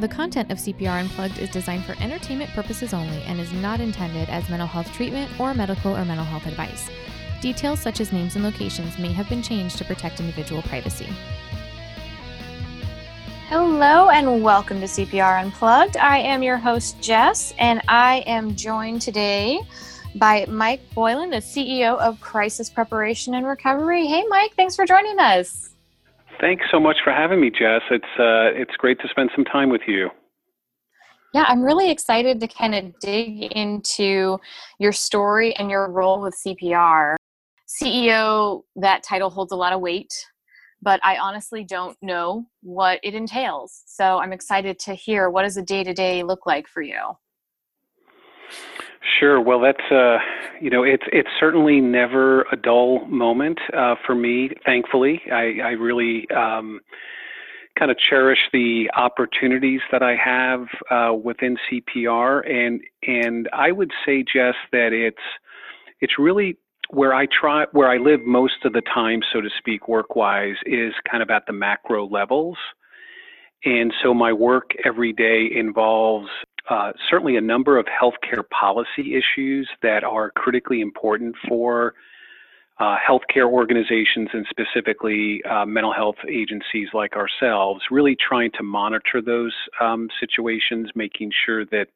The content of CPR Unplugged is designed for entertainment purposes only and is not intended as mental health treatment or medical or mental health advice. Details such as names and locations may have been changed to protect individual privacy. Hello and welcome to CPR Unplugged. I am your host, Jess, and I am joined today by Mike Boylan, the CEO of Crisis Preparation and Recovery. Hey, Mike, thanks for joining us. Thanks so much for having me, Jess. It's uh, it's great to spend some time with you. Yeah, I'm really excited to kind of dig into your story and your role with CPR. CEO, that title holds a lot of weight, but I honestly don't know what it entails. So I'm excited to hear what does a day to day look like for you. Sure. Well, that's uh, you know, it's it's certainly never a dull moment uh, for me. Thankfully, I, I really um, kind of cherish the opportunities that I have uh, within CPR, and and I would say, Jess, that it's it's really where I try where I live most of the time, so to speak, work wise, is kind of at the macro levels. And so my work every day involves uh, certainly a number of healthcare policy issues that are critically important for uh, healthcare organizations and specifically uh, mental health agencies like ourselves, really trying to monitor those um, situations, making sure that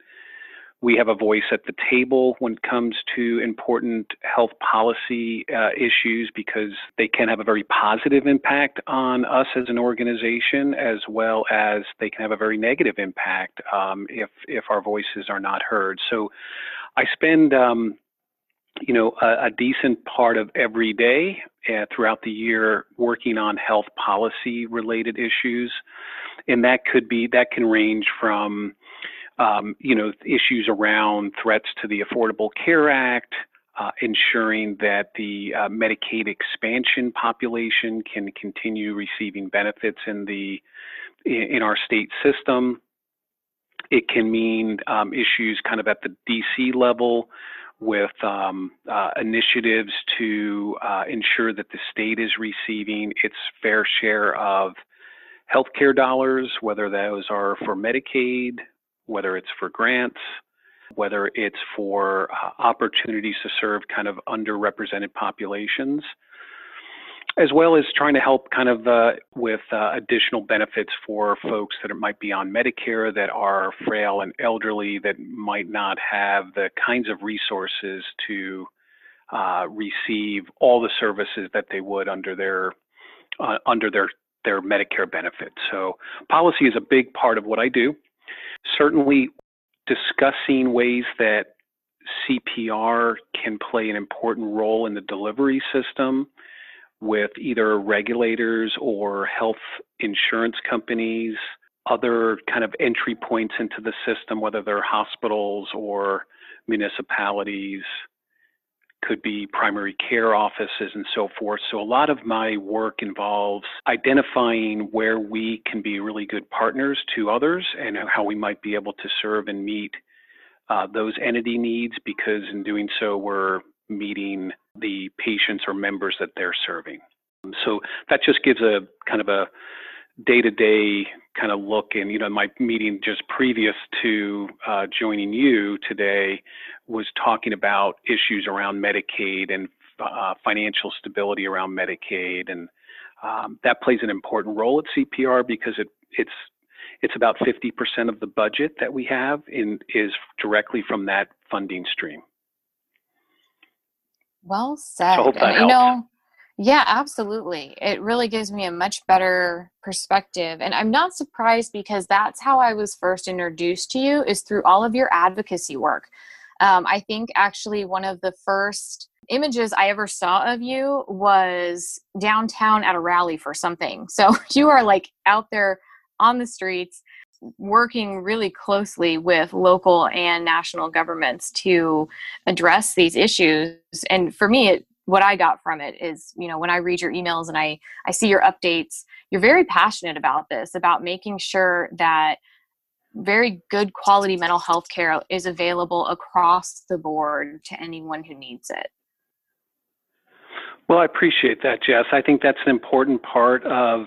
we have a voice at the table when it comes to important health policy uh, issues because they can have a very positive impact on us as an organization, as well as they can have a very negative impact um, if if our voices are not heard. So, I spend. Um, you know, a, a, decent part of every day uh, throughout the year working on health policy related issues. And that could be, that can range from, um, you know, issues around threats to the Affordable Care Act, uh, ensuring that the uh, Medicaid expansion population can continue receiving benefits in the in our state system. It can mean um, issues kind of at the DC level with um, uh, initiatives to uh, ensure that the state is receiving its fair share of healthcare dollars, whether those are for Medicaid, whether it's for grants, whether it's for uh, opportunities to serve kind of underrepresented populations, as well as trying to help kind of uh, with uh, additional benefits for folks that might be on Medicare that are frail and elderly that might not have the kinds of resources to uh, receive all the services that they would under their uh, under their their Medicare benefits. So policy is a big part of what I do. Certainly, discussing ways that CPR can play an important role in the delivery system with either regulators or health insurance companies, other kind of entry points into the system, whether they're hospitals or municipalities, could be primary care offices and so forth. So a lot of my work involves identifying where we can be really good partners to others and how we might be able to serve and meet uh, those entity needs because in doing so we're meeting the patients or members that they're serving. So that just gives a kind of a day-to-day kind of look and you know my meeting just previous to uh, joining you today was talking about issues around medicaid and uh, financial stability around medicaid and um, that plays an important role at cpr because it it's it's about 50% of the budget that we have in is directly from that funding stream. Well said. so you know yeah, absolutely. It really gives me a much better perspective. And I'm not surprised because that's how I was first introduced to you is through all of your advocacy work. Um, I think actually one of the first images I ever saw of you was downtown at a rally for something. So you are like out there on the streets working really closely with local and national governments to address these issues. And for me, it what I got from it is, you know, when I read your emails and I I see your updates, you're very passionate about this, about making sure that very good quality mental health care is available across the board to anyone who needs it. Well, I appreciate that, Jess. I think that's an important part of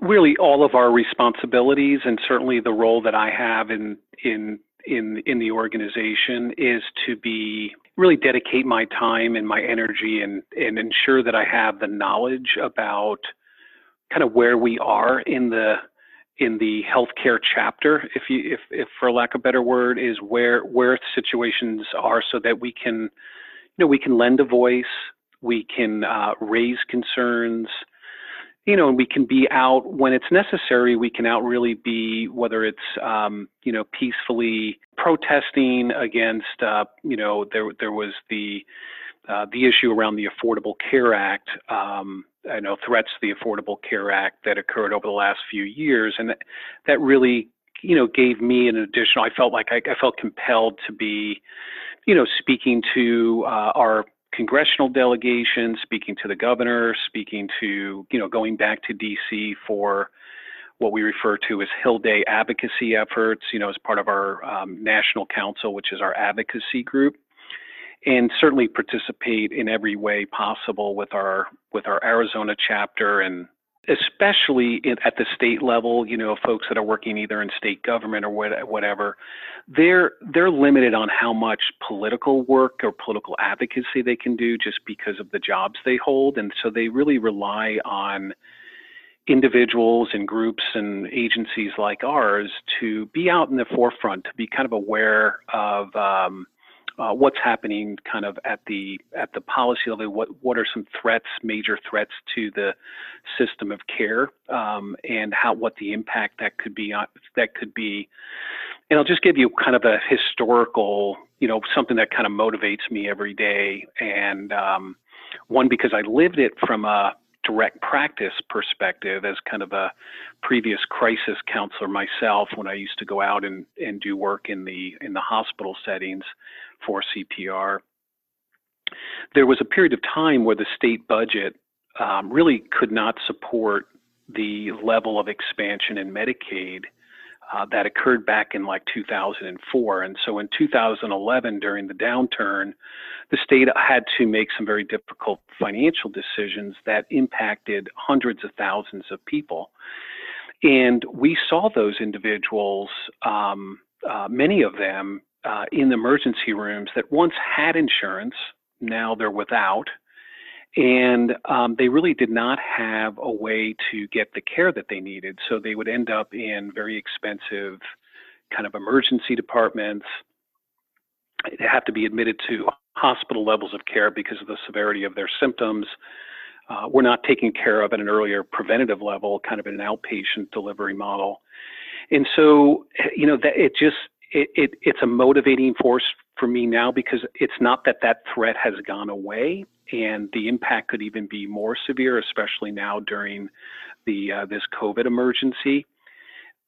really all of our responsibilities and certainly the role that I have in in in in the organization is to be really dedicate my time and my energy and and ensure that I have the knowledge about kind of where we are in the in the healthcare chapter, if you if if for lack of a better word, is where where situations are so that we can you know we can lend a voice, we can uh, raise concerns, you know, and we can be out when it's necessary. We can out really be whether it's um, you know peacefully protesting against uh, you know there there was the uh, the issue around the Affordable Care Act. Um, I know threats to the Affordable Care Act that occurred over the last few years, and that, that really you know gave me an additional. I felt like I, I felt compelled to be you know speaking to uh, our congressional delegation, speaking to the governor, speaking to, you know, going back to DC for what we refer to as Hill Day advocacy efforts, you know, as part of our um, national council, which is our advocacy group, and certainly participate in every way possible with our with our Arizona chapter and especially in, at the state level, you know, folks that are working either in state government or what, whatever, they're they're limited on how much political work or political advocacy they can do just because of the jobs they hold, and so they really rely on individuals and groups and agencies like ours to be out in the forefront, to be kind of aware of um, uh, what's happening kind of at the at the policy level. What what are some threats, major threats to the system of care, um, and how what the impact that could be on that could be. And I'll just give you kind of a historical, you know, something that kind of motivates me every day, and um, one because I lived it from a direct practice perspective as kind of a previous crisis counselor myself when I used to go out and, and do work in the in the hospital settings for CPR. There was a period of time where the state budget um, really could not support the level of expansion in Medicaid uh, that occurred back in like 2004. And so in 2011, during the downturn, the state had to make some very difficult financial decisions that impacted hundreds of thousands of people. And we saw those individuals, um, uh, many of them, uh, in the emergency rooms that once had insurance, now they're without. And um, they really did not have a way to get the care that they needed. So they would end up in very expensive kind of emergency departments. They have to be admitted to hospital levels of care because of the severity of their symptoms. Uh, we're not taking care of at an earlier preventative level, kind of in an outpatient delivery model. And so, you know, that it just it, it, it's a motivating force for me now because it's not that that threat has gone away and the impact could even be more severe, especially now during the uh, this COVID emergency.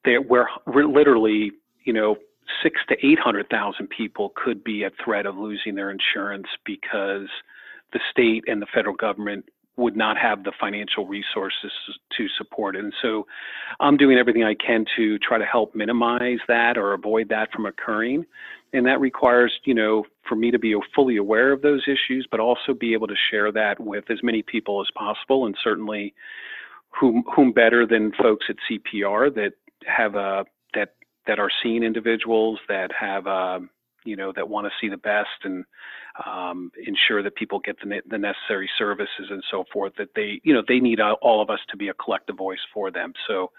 There, where we're literally, you know, six to eight hundred thousand people could be at threat of losing their insurance because the state and the federal government would not have the financial resources to support it. And so I'm doing everything I can to try to help minimize that or avoid that from occurring. And that requires, you know, for me to be fully aware of those issues, but also be able to share that with as many people as possible. And certainly whom, whom better than folks at CPR that have a, that, that are seeing individuals that have a, you know, that want to see the best and um, ensure that people get the, the necessary services and so forth. That they, you know, they need all of us to be a collective voice for them. So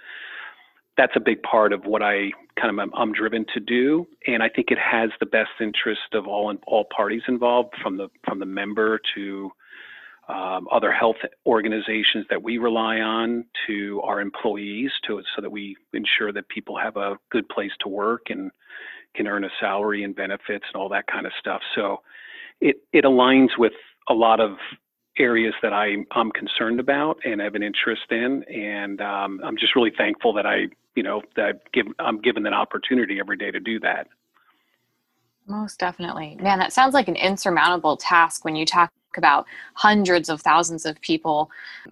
that's a big part of what I kind of am, I'm driven to do, and I think it has the best interest of all all parties involved, from the from the member to um, other health organizations that we rely on to our employees to so that we ensure that people have a good place to work and can earn a salary and benefits and all that kind of stuff. So it, it aligns with a lot of areas that I, I'm concerned about and have an interest in. And um, I'm just really thankful that I, you know, that give, I'm given an opportunity every day to do that. Most definitely. Man, that sounds like an insurmountable task when you talk about hundreds of thousands of people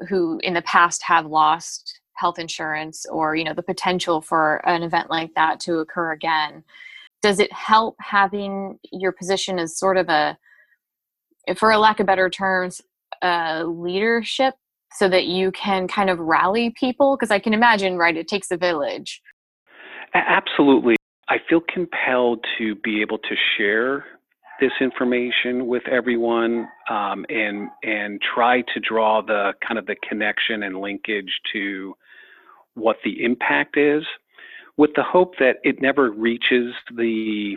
who in the past have lost health insurance or, you know, the potential for an event like that to occur again does it help having your position as sort of a for a lack of better terms a leadership so that you can kind of rally people? Because I can imagine, right, it takes a village. Absolutely. I feel compelled to be able to share this information with everyone um, and and try to draw the kind of the connection and linkage to what the impact is with the hope that it never reaches the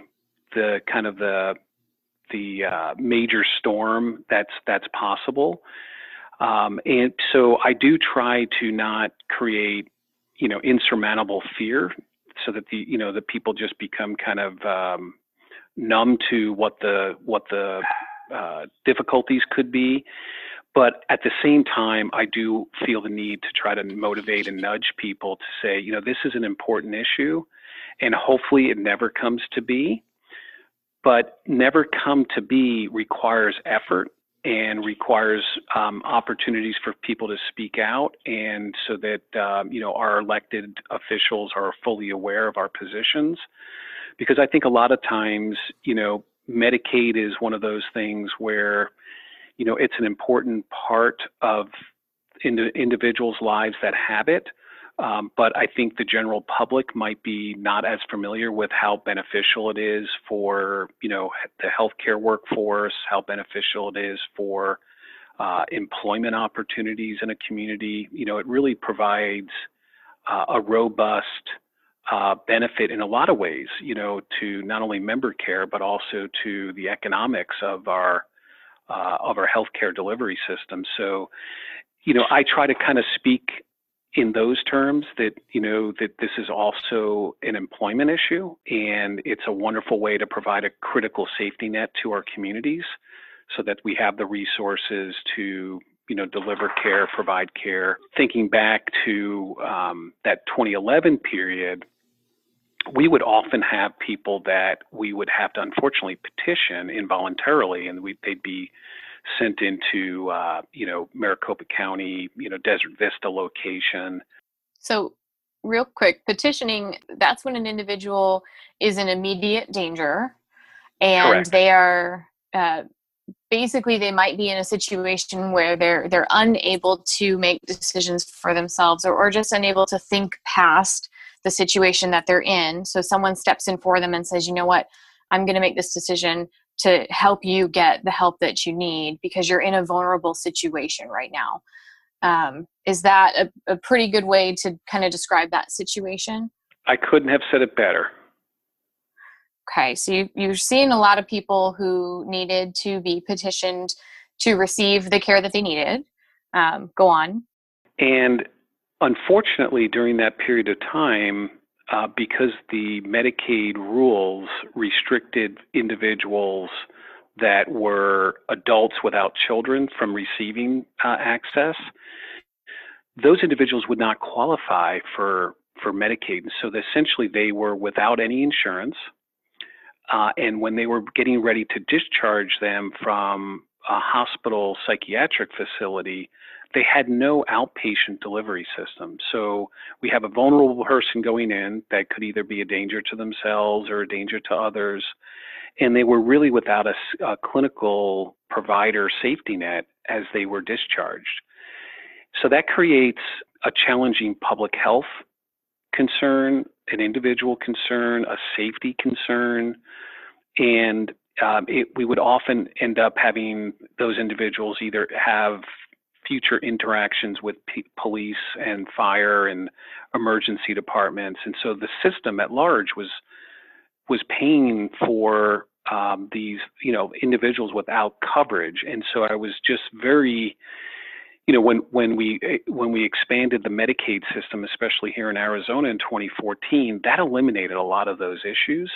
the kind of the the uh, major storm that's that's possible um, and so I do try to not create you know insurmountable fear so that the you know the people just become kind of um, numb to what the what the uh, difficulties could be. But at the same time, I do feel the need to try to motivate and nudge people to say, you know, this is an important issue, and hopefully it never comes to be. But never come to be requires effort and requires um, opportunities for people to speak out, and so that um, you know our elected officials are fully aware of our positions because I think a lot of times, you know, Medicaid is one of those things where, you know, it's an important part of ind- individuals' lives that have it. Um, but I think the general public might be not as familiar with how beneficial it is for, you know, the healthcare workforce, how beneficial it is for uh, employment opportunities in a community. You know, it really provides uh, a robust uh, benefit in a lot of ways, you know, to not only member care but also to the economics of our uh, of our healthcare delivery system. So, you know, I try to kind of speak in those terms that you know that this is also an employment issue and it's a wonderful way to provide a critical safety net to our communities so that we have the resources to you know deliver care provide care. Thinking back to um, that 2011 period we would often have people that we would have to unfortunately petition involuntarily, and we, they'd be sent into uh, you know Maricopa County, you know Desert Vista location. So, real quick, petitioning that's when an individual is in immediate danger, and Correct. they are. Uh, basically they might be in a situation where they're they're unable to make decisions for themselves or, or just unable to think past the situation that they're in. So someone steps in for them and says, you know what, I'm going to make this decision to help you get the help that you need because you're in a vulnerable situation right now. Um, is that a, a pretty good way to kind of describe that situation? I couldn't have said it better. Okay, so you, you're seeing a lot of people who needed to be petitioned to receive the care that they needed. Um, go on. And unfortunately, during that period of time, uh, because the Medicaid rules restricted individuals that were adults without children from receiving uh, access, those individuals would not qualify for for Medicaid. So essentially, they were without any insurance. Uh, and when they were getting ready to discharge them from a hospital psychiatric facility, they had no outpatient delivery system. So we have a vulnerable person going in that could either be a danger to themselves or a danger to others. And they were really without a, a clinical provider safety net as they were discharged. So that creates a challenging public health concern, an individual concern, a safety concern, and um, it, we would often end up having those individuals either have future interactions with p- police and fire and emergency departments, and so the system at large was was paying for um, these you know individuals without coverage, and so I was just very you know when when we when we expanded the Medicaid system, especially here in Arizona in 2014, that eliminated a lot of those issues,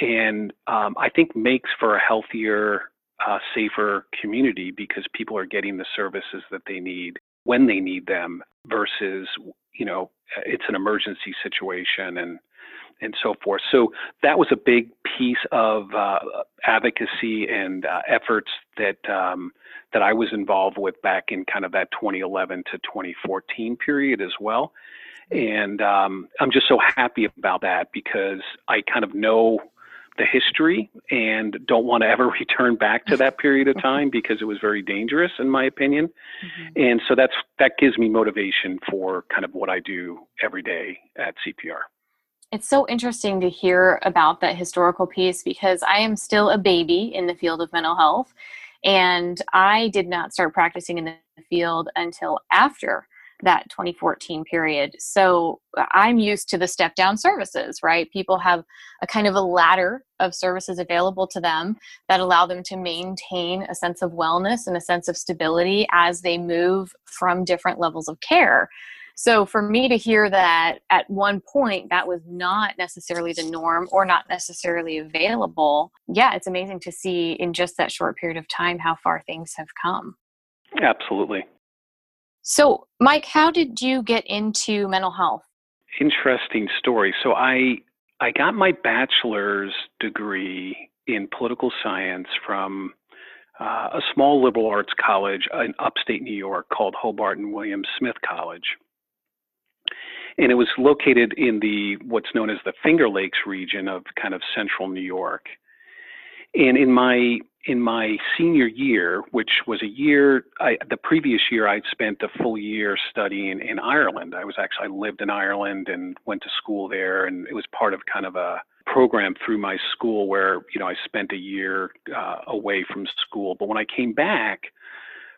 and um, I think makes for a healthier uh, safer community because people are getting the services that they need when they need them versus you know it's an emergency situation and and so forth. So that was a big piece of uh, advocacy and uh, efforts that um, that I was involved with back in kind of that 2011 to 2014 period as well. And um, I'm just so happy about that because I kind of know the history and don't want to ever return back to that period of time because it was very dangerous in my opinion. Mm-hmm. And so that's that gives me motivation for kind of what I do every day at CPR. It's so interesting to hear about that historical piece because I am still a baby in the field of mental health and I did not start practicing in the field until after that 2014 period. So uh, I'm used to the step down services, right? People have a kind of a ladder of services available to them that allow them to maintain a sense of wellness and a sense of stability as they move from different levels of care. So for me to hear that at one point that was not necessarily the norm or not necessarily available, yeah, it's amazing to see in just that short period of time how far things have come. Absolutely. So, Mike, how did you get into mental health? Interesting story. So, I I got my bachelor's degree in political science from uh, a small liberal arts college in upstate New York called Hobart and William Smith College. And it was located in the what's known as the Finger Lakes region of kind of central New York. And in my in my senior year, which was a year, I, the previous year I'd spent a full year studying in Ireland. I was actually, I lived in Ireland and went to school there, and it was part of kind of a program through my school where, you know, I spent a year uh, away from school. But when I came back,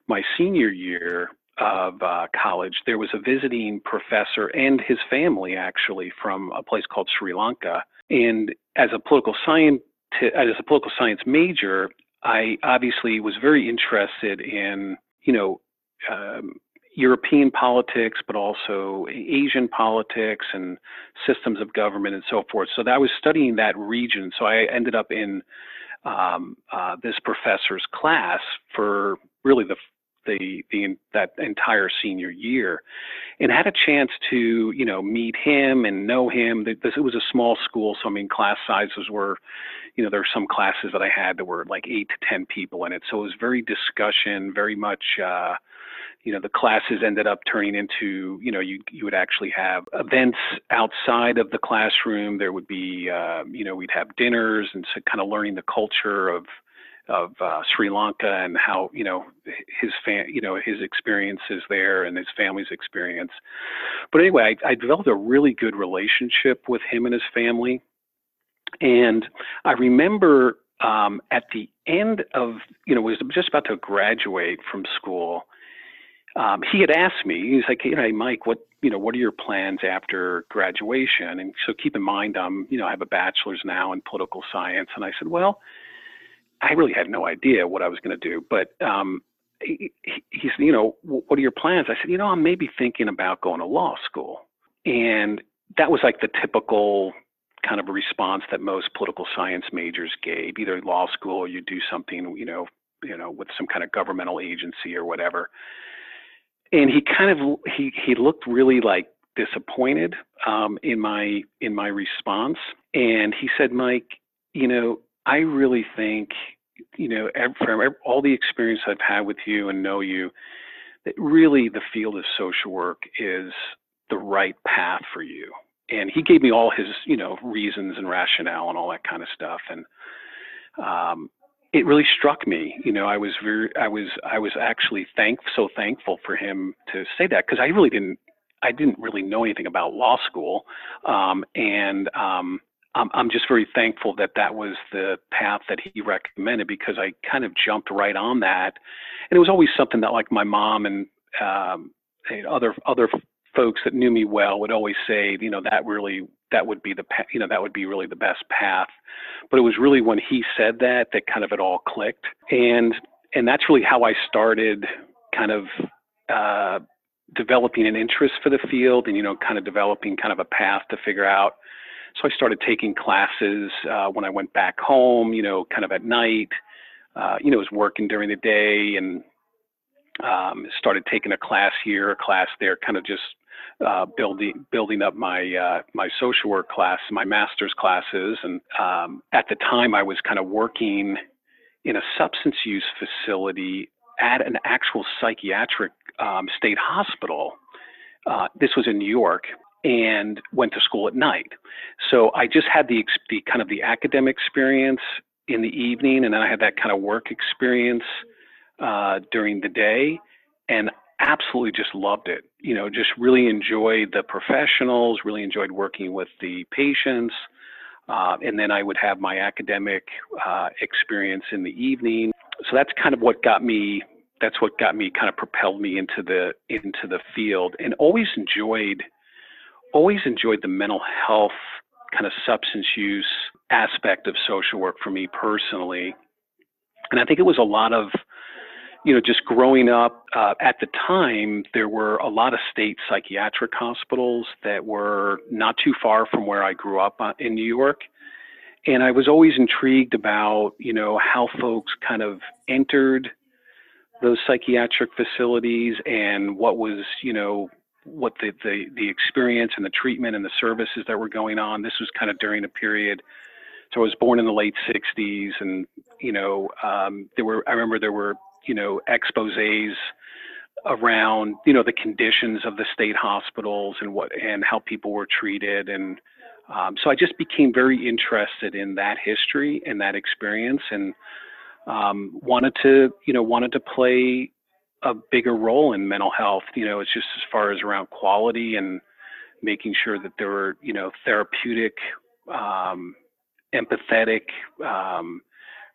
my senior year of uh, college, there was a visiting professor and his family actually from a place called Sri Lanka. And as a political science, as a political science major, I obviously was very interested in, you know, um, European politics, but also Asian politics and systems of government and so forth. So I was studying that region. So I ended up in um, uh, this professor's class for really the the, the that entire senior year, and had a chance to you know meet him and know him. This it was a small school, so I mean class sizes were you know, there were some classes that I had that were like eight to 10 people in it. So it was very discussion, very much, uh, you know, the classes ended up turning into, you know, you, you would actually have events outside of the classroom. There would be, uh, you know, we'd have dinners and so kind of learning the culture of, of uh, Sri Lanka and how you know his fan, you know his experiences there and his family's experience. But anyway, I, I developed a really good relationship with him and his family. And I remember um, at the end of, you know, was just about to graduate from school. Um, he had asked me, he's like, you know, hey, Mike, what, you know, what are your plans after graduation? And so keep in mind, I'm, you know, I have a bachelor's now in political science. And I said, well, I really had no idea what I was going to do, but um, he, he said, you know, what are your plans? I said, you know, I'm maybe thinking about going to law school. And that was like the typical kind of a response that most political science majors gave, either law school or you do something, you know, you know, with some kind of governmental agency or whatever. And he kind of he he looked really like disappointed um, in my in my response, and he said, Mike, you know, I really think, you know, from all the experience I've had with you and know you, that really the field of social work is the right path for you and he gave me all his you know reasons and rationale and all that kind of stuff and um, it really struck me you know i was very i was i was actually thank so thankful for him to say that because i really didn't i didn't really know anything about law school um, and um, I'm, I'm just very thankful that that was the path that he recommended because i kind of jumped right on that and it was always something that like my mom and um, other other folks that knew me well would always say, you know, that really that would be the you know that would be really the best path. But it was really when he said that that kind of it all clicked, and and that's really how I started kind of uh, developing an interest for the field, and you know, kind of developing kind of a path to figure out. So I started taking classes uh, when I went back home, you know, kind of at night. Uh, you know, was working during the day and um, started taking a class here, a class there, kind of just uh, building building up my uh, my social work class, my master's classes, and um, at the time I was kind of working in a substance use facility at an actual psychiatric um, state hospital. Uh, this was in New York, and went to school at night. So I just had the, the kind of the academic experience in the evening, and then I had that kind of work experience uh, during the day, and absolutely just loved it. You know, just really enjoyed the professionals, really enjoyed working with the patients. Uh, and then I would have my academic uh, experience in the evening. So that's kind of what got me. That's what got me kind of propelled me into the into the field, and always enjoyed, always enjoyed the mental health kind of substance use aspect of social work for me personally. And I think it was a lot of you know, just growing up uh, at the time, there were a lot of state psychiatric hospitals that were not too far from where I grew up uh, in New York. And I was always intrigued about, you know, how folks kind of entered those psychiatric facilities and what was, you know, what the, the, the experience and the treatment and the services that were going on. This was kind of during a period. So I was born in the late 60s and, you know, um, there were, I remember there were you know, exposés around, you know, the conditions of the state hospitals and what and how people were treated. And um, so I just became very interested in that history and that experience and um, wanted to, you know, wanted to play a bigger role in mental health. You know, it's just as far as around quality and making sure that there were, you know, therapeutic, um, empathetic, um,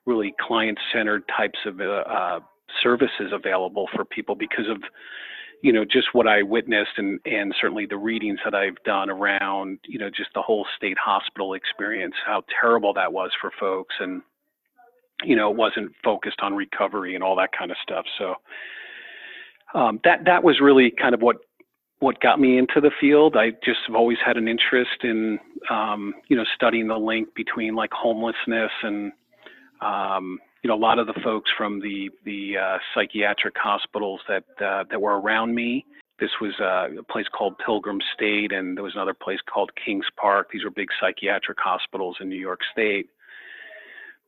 really client-centered types of uh, uh, services available for people because of you know just what I witnessed and and certainly the readings that I've done around you know just the whole state hospital experience how terrible that was for folks and you know it wasn't focused on recovery and all that kind of stuff so um, that that was really kind of what what got me into the field. I just have always had an interest in um, you know studying the link between like homelessness and um, you know, a lot of the folks from the the uh, psychiatric hospitals that uh, that were around me. This was uh, a place called Pilgrim State, and there was another place called Kings Park. These were big psychiatric hospitals in New York State.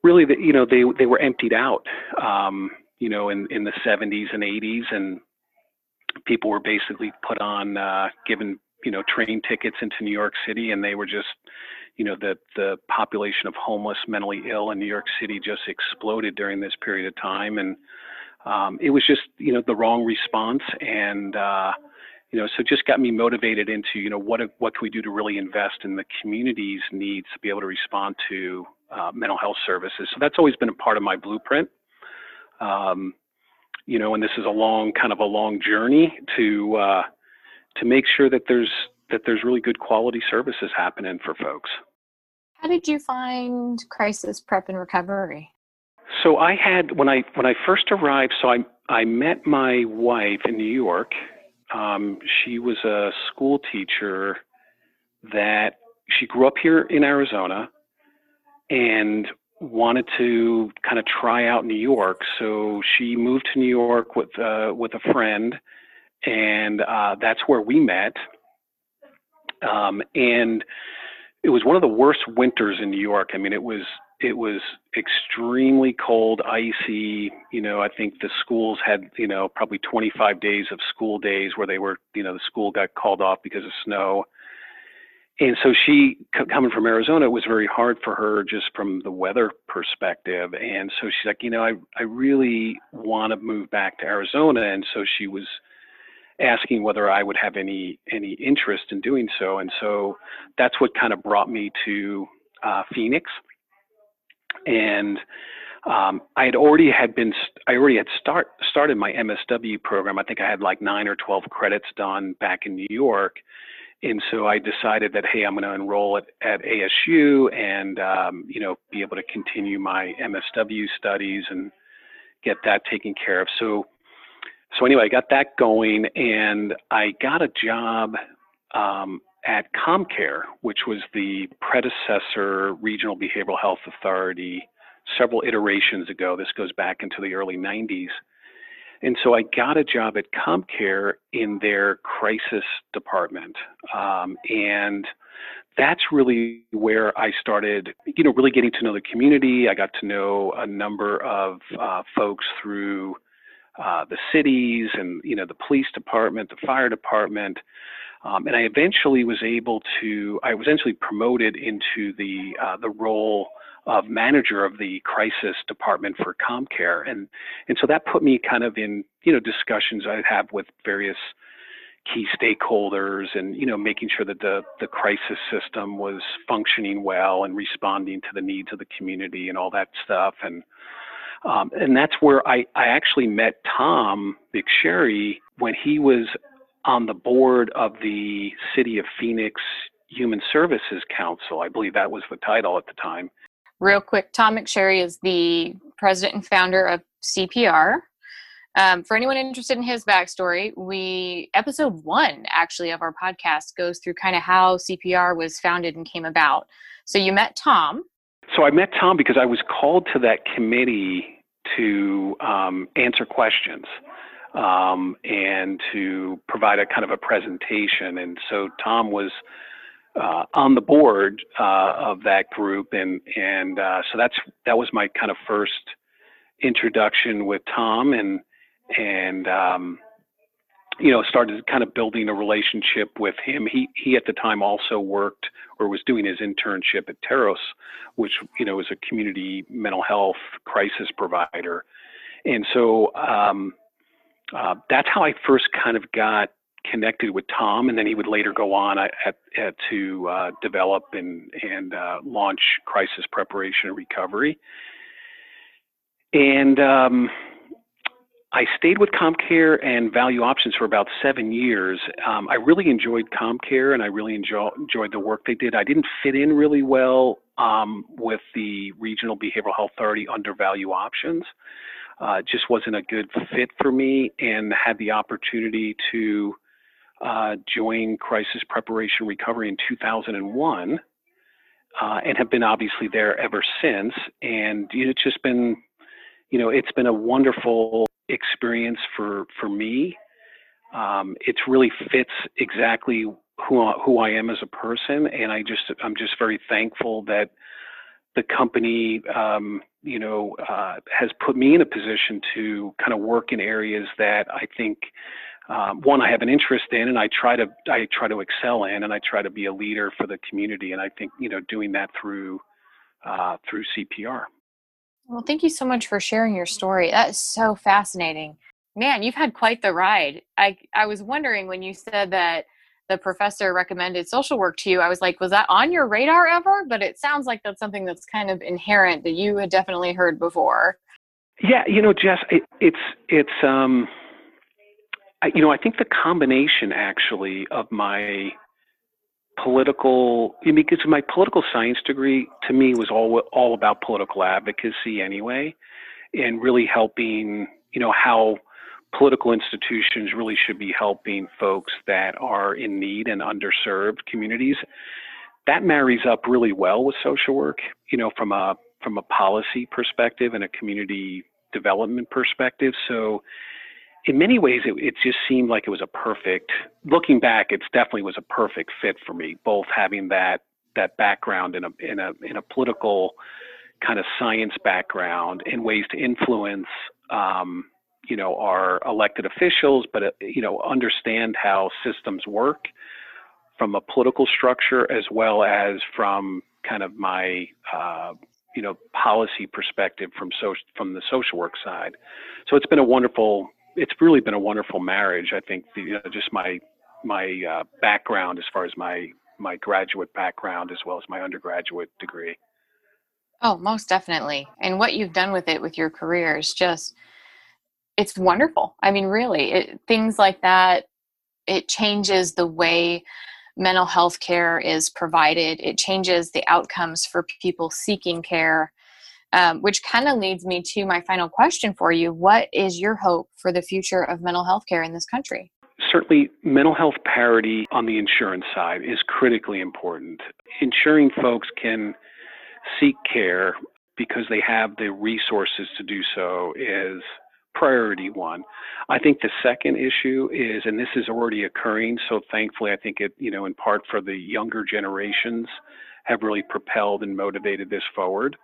Really, the, you know, they they were emptied out, um, you know, in in the 70s and 80s, and people were basically put on uh, given you know train tickets into New York City, and they were just you know, that the population of homeless, mentally ill in New York City just exploded during this period of time. And um, it was just, you know, the wrong response. And, uh, you know, so just got me motivated into, you know, what, what can we do to really invest in the community's needs to be able to respond to uh, mental health services. So that's always been a part of my blueprint. Um, you know, and this is a long, kind of a long journey to, uh, to make sure that there's that there's really good quality services happening for folks. How did you find crisis prep and recovery? So I had when I when I first arrived. So I I met my wife in New York. Um, she was a school teacher that she grew up here in Arizona and wanted to kind of try out New York. So she moved to New York with uh, with a friend, and uh, that's where we met. Um, and it was one of the worst winters in New York. I mean, it was it was extremely cold, icy. You know, I think the schools had you know probably 25 days of school days where they were you know the school got called off because of snow. And so she coming from Arizona, it was very hard for her just from the weather perspective. And so she's like, you know, I I really want to move back to Arizona. And so she was asking whether I would have any any interest in doing so, and so that's what kind of brought me to uh, Phoenix. And um, I had already had been I already had start started my MSW program. I think I had like nine or twelve credits done back in New York, and so I decided that hey, I'm going to enroll at, at ASU and um, you know be able to continue my MSW studies and get that taken care of. So so anyway, I got that going, and I got a job um, at ComCare, which was the predecessor regional behavioral health authority several iterations ago. This goes back into the early 90s. And so I got a job at ComCare in their crisis department. Um, and that's really where I started, you know, really getting to know the community. I got to know a number of uh, folks through uh, the cities and you know the police department, the fire department. Um, and I eventually was able to, I was eventually promoted into the, uh, the role of manager of the crisis department for Comcare, And, and so that put me kind of in, you know, discussions I'd have with various key stakeholders and, you know, making sure that the, the crisis system was functioning well and responding to the needs of the community and all that stuff. And, um, and that's where I, I actually met Tom McSherry when he was on the board of the City of Phoenix Human Services Council. I believe that was the title at the time. Real quick, Tom McSherry is the president and founder of CPR. Um, for anyone interested in his backstory, we episode one actually of our podcast goes through kind of how CPR was founded and came about. So you met Tom. So I met Tom because I was called to that committee to um, answer questions um, and to provide a kind of a presentation. And so Tom was uh, on the board uh, of that group, and and uh, so that's that was my kind of first introduction with Tom, and and um, you know started kind of building a relationship with him. He he at the time also worked or was doing his internship at Terros, which you know is a community mental health crisis provider, and so. Um, uh, that's how I first kind of got connected with Tom, and then he would later go on at, at, to uh, develop and and uh, launch crisis preparation and recovery. And um, I stayed with ComCare and Value Options for about seven years. Um, I really enjoyed ComCare, and I really enjoy, enjoyed the work they did. I didn't fit in really well um, with the Regional Behavioral Health Authority under Value Options. Uh, just wasn't a good fit for me, and had the opportunity to uh, joined Crisis Preparation Recovery in 2001 uh, and have been obviously there ever since. And it's just been, you know, it's been a wonderful experience for for me. Um, it really fits exactly who who I am as a person, and I just I'm just very thankful that the company, um, you know, uh, has put me in a position to kind of work in areas that I think um, one I have an interest in, and I try to I try to excel in, and I try to be a leader for the community. And I think you know doing that through uh, through CPR. Well, thank you so much for sharing your story. That is so fascinating. Man, you've had quite the ride. I I was wondering when you said that the professor recommended social work to you. I was like, was that on your radar ever? But it sounds like that's something that's kind of inherent that you had definitely heard before. Yeah, you know, Jess, it, it's it's um I, you know, I think the combination actually of my political, because my political science degree to me was all all about political advocacy anyway, and really helping, you know, how political institutions really should be helping folks that are in need and underserved communities. That marries up really well with social work, you know, from a from a policy perspective and a community development perspective. So in many ways, it, it, just seemed like it was a perfect. Looking back, it definitely was a perfect fit for me. Both having that that background in a in a in a political kind of science background and ways to influence, um, you know, our elected officials, but uh, you know, understand how systems work from a political structure as well as from kind of my uh, you know policy perspective from social from the social work side. So it's been a wonderful it's really been a wonderful marriage. I think the, you know, just my my uh, background as far as my my graduate background as well as my undergraduate degree. Oh, most definitely. And what you've done with it with your career is just it's wonderful. I mean, really, it, things like that it changes the way mental health care is provided. It changes the outcomes for people seeking care um, which kind of leads me to my final question for you. What is your hope for the future of mental health care in this country? Certainly, mental health parity on the insurance side is critically important. Ensuring folks can seek care because they have the resources to do so is priority one. I think the second issue is, and this is already occurring, so thankfully, I think it, you know, in part for the younger generations, have really propelled and motivated this forward,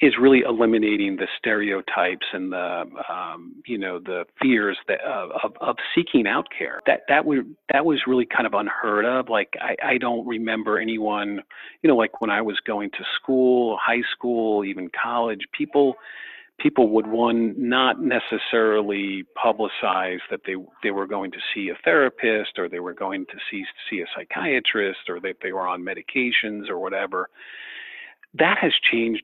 is really eliminating the stereotypes and the um, you know the fears that of, of seeking out care. That that was that was really kind of unheard of. Like I, I don't remember anyone, you know, like when I was going to school, high school, even college, people people would one not necessarily publicize that they they were going to see a therapist or they were going to see see a psychiatrist or that they were on medications or whatever that has changed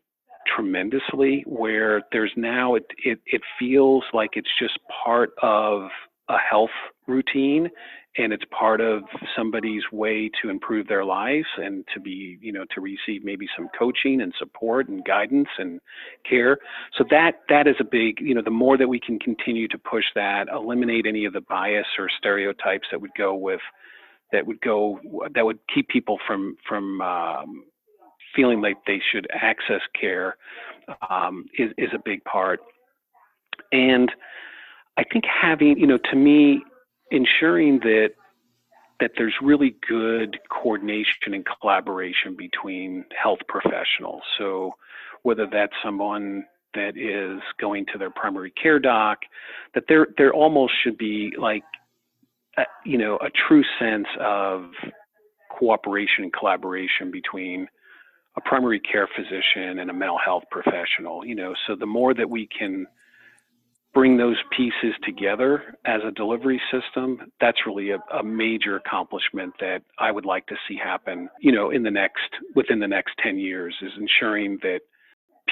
tremendously where there's now it, it it feels like it's just part of a health routine and it's part of somebody's way to improve their lives and to be you know to receive maybe some coaching and support and guidance and care. So that that is a big you know the more that we can continue to push that eliminate any of the bias or stereotypes that would go with that would go that would keep people from from um, feeling like they should access care um, is, is a big part. And I think having, you know, to me, ensuring that that there's really good coordination and collaboration between health professionals. So whether that's someone that is going to their primary care doc, that there there almost should be like, a, you know, a true sense of cooperation and collaboration between a primary care physician and a mental health professional you know so the more that we can bring those pieces together as a delivery system that's really a, a, major accomplishment that i would like to see happen you know in the next within the next 10 years is ensuring that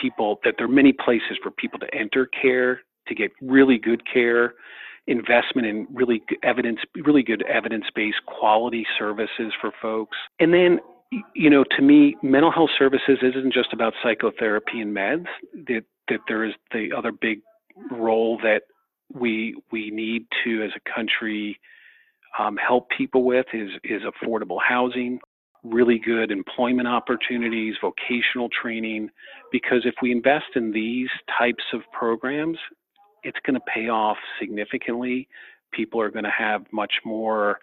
people that there are many places for people to enter care to get really good care investment in really evidence really good evidence-based quality services for folks. And then you know, to me, mental health services isn't just about psychotherapy and meds. That that there is the other big role that we we need to, as a country, um, help people with is is affordable housing, really good employment opportunities, vocational training. Because if we invest in these types of programs, it's going to pay off significantly. People are going to have much more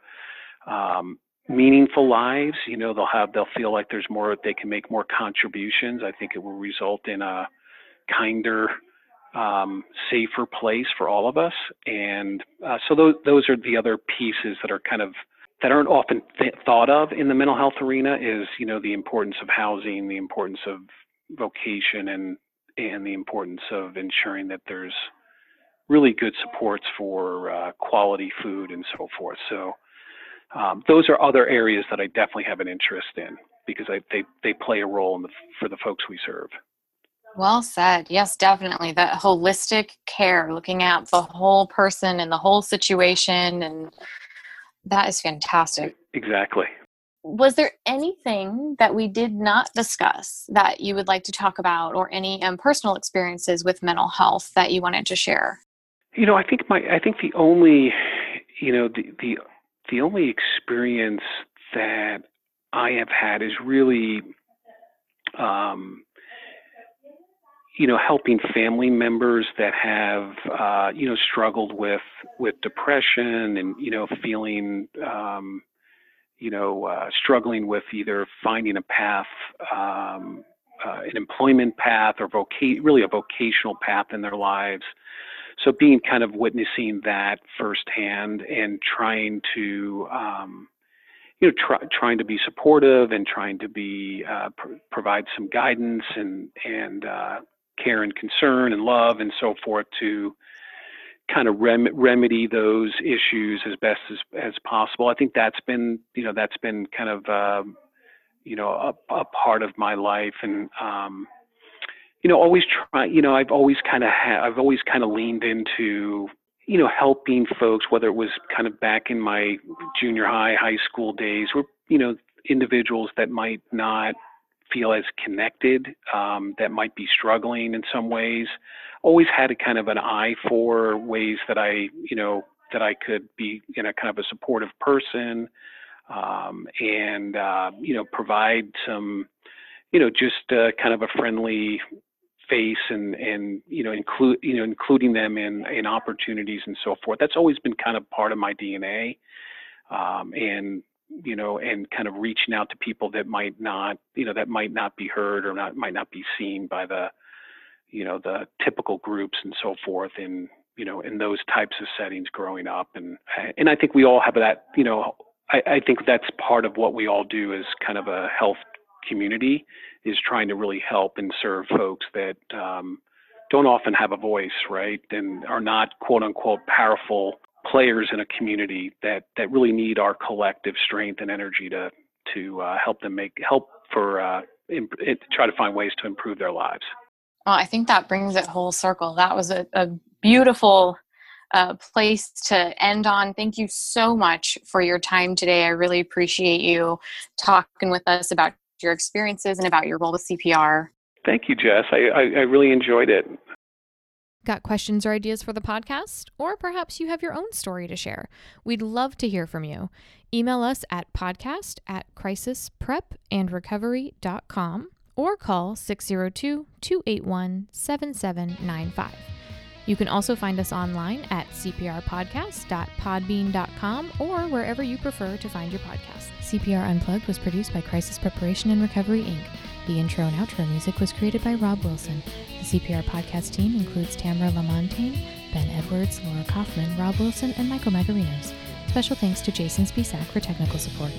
um, meaningful lives. You know, they'll have they'll feel like there's more they can make more contributions. I think it will result in a kinder, um, safer place for all of us. And uh, so those those are the other pieces that are kind of that aren't often th- thought of in the mental health arena. Is you know the importance of housing, the importance of vocation, and and the importance of ensuring that there's really good supports for uh, quality food and so forth. So um, those are other areas that I definitely have an interest in because I, they, they play a role the, for the folks we serve. Well said. Yes, definitely. That holistic care, looking at the whole person and the whole situation. And that is fantastic. Exactly. Was there anything that we did not discuss that you would like to talk about or any um, personal experiences with mental health that you wanted to share? You know, I think my, I think the only, you know, the, the the only experience that I have had is really, um, you know, helping family members that have, uh, you know, struggled with with depression and you know, feeling, um, you know, uh, struggling with either finding a path, um, uh, an employment path, or voca- really a vocational path in their lives so being kind of witnessing that firsthand and trying to um, you know try, trying to be supportive and trying to be uh, pr- provide some guidance and and uh, care and concern and love and so forth to kind of rem- remedy those issues as best as, as possible. I think that's been you know that's been kind of uh, you know a, a part of my life and um, you know, always try, you know, I've always kind of ha- I've always kind of leaned into, you know, helping folks, whether it was kind of back in my junior high, high school days, where, you know, individuals that might not feel as connected, um, that might be struggling in some ways. Always had a kind of an eye for ways that I, you know, that I could be, you know, kind of a supportive person, um, and uh, you know, provide some, you know, just uh, kind of a friendly face and and you know include you know including them in in opportunities and so forth. That's always been kind of part of my dna um, and you know and kind of reaching out to people that might not you know that might not be heard or not might not be seen by the you know the typical groups and so forth in you know in those types of settings growing up. And and I think we all have that you know I, I think that's part of what we all do as kind of a health community is trying to really help and serve folks that um, don't often have a voice right and are not quote unquote powerful players in a community that that really need our collective strength and energy to to uh, help them make help for uh, imp- try to find ways to improve their lives. Well, I think that brings it whole circle. That was a, a beautiful uh, place to end on. Thank you so much for your time today. I really appreciate you talking with us about your experiences and about your role with CPR. Thank you, Jess. I, I, I really enjoyed it. Got questions or ideas for the podcast? Or perhaps you have your own story to share. We'd love to hear from you. Email us at podcast at crisisprepandrecovery.com or call 602 281 7795. You can also find us online at cprpodcast.podbean.com or wherever you prefer to find your podcasts. CPR Unplugged was produced by Crisis Preparation and Recovery, Inc. The intro and outro music was created by Rob Wilson. The CPR podcast team includes Tamara Lamontagne, Ben Edwards, Laura Kaufman, Rob Wilson, and Michael Magarinos. Special thanks to Jason Spisak for technical support.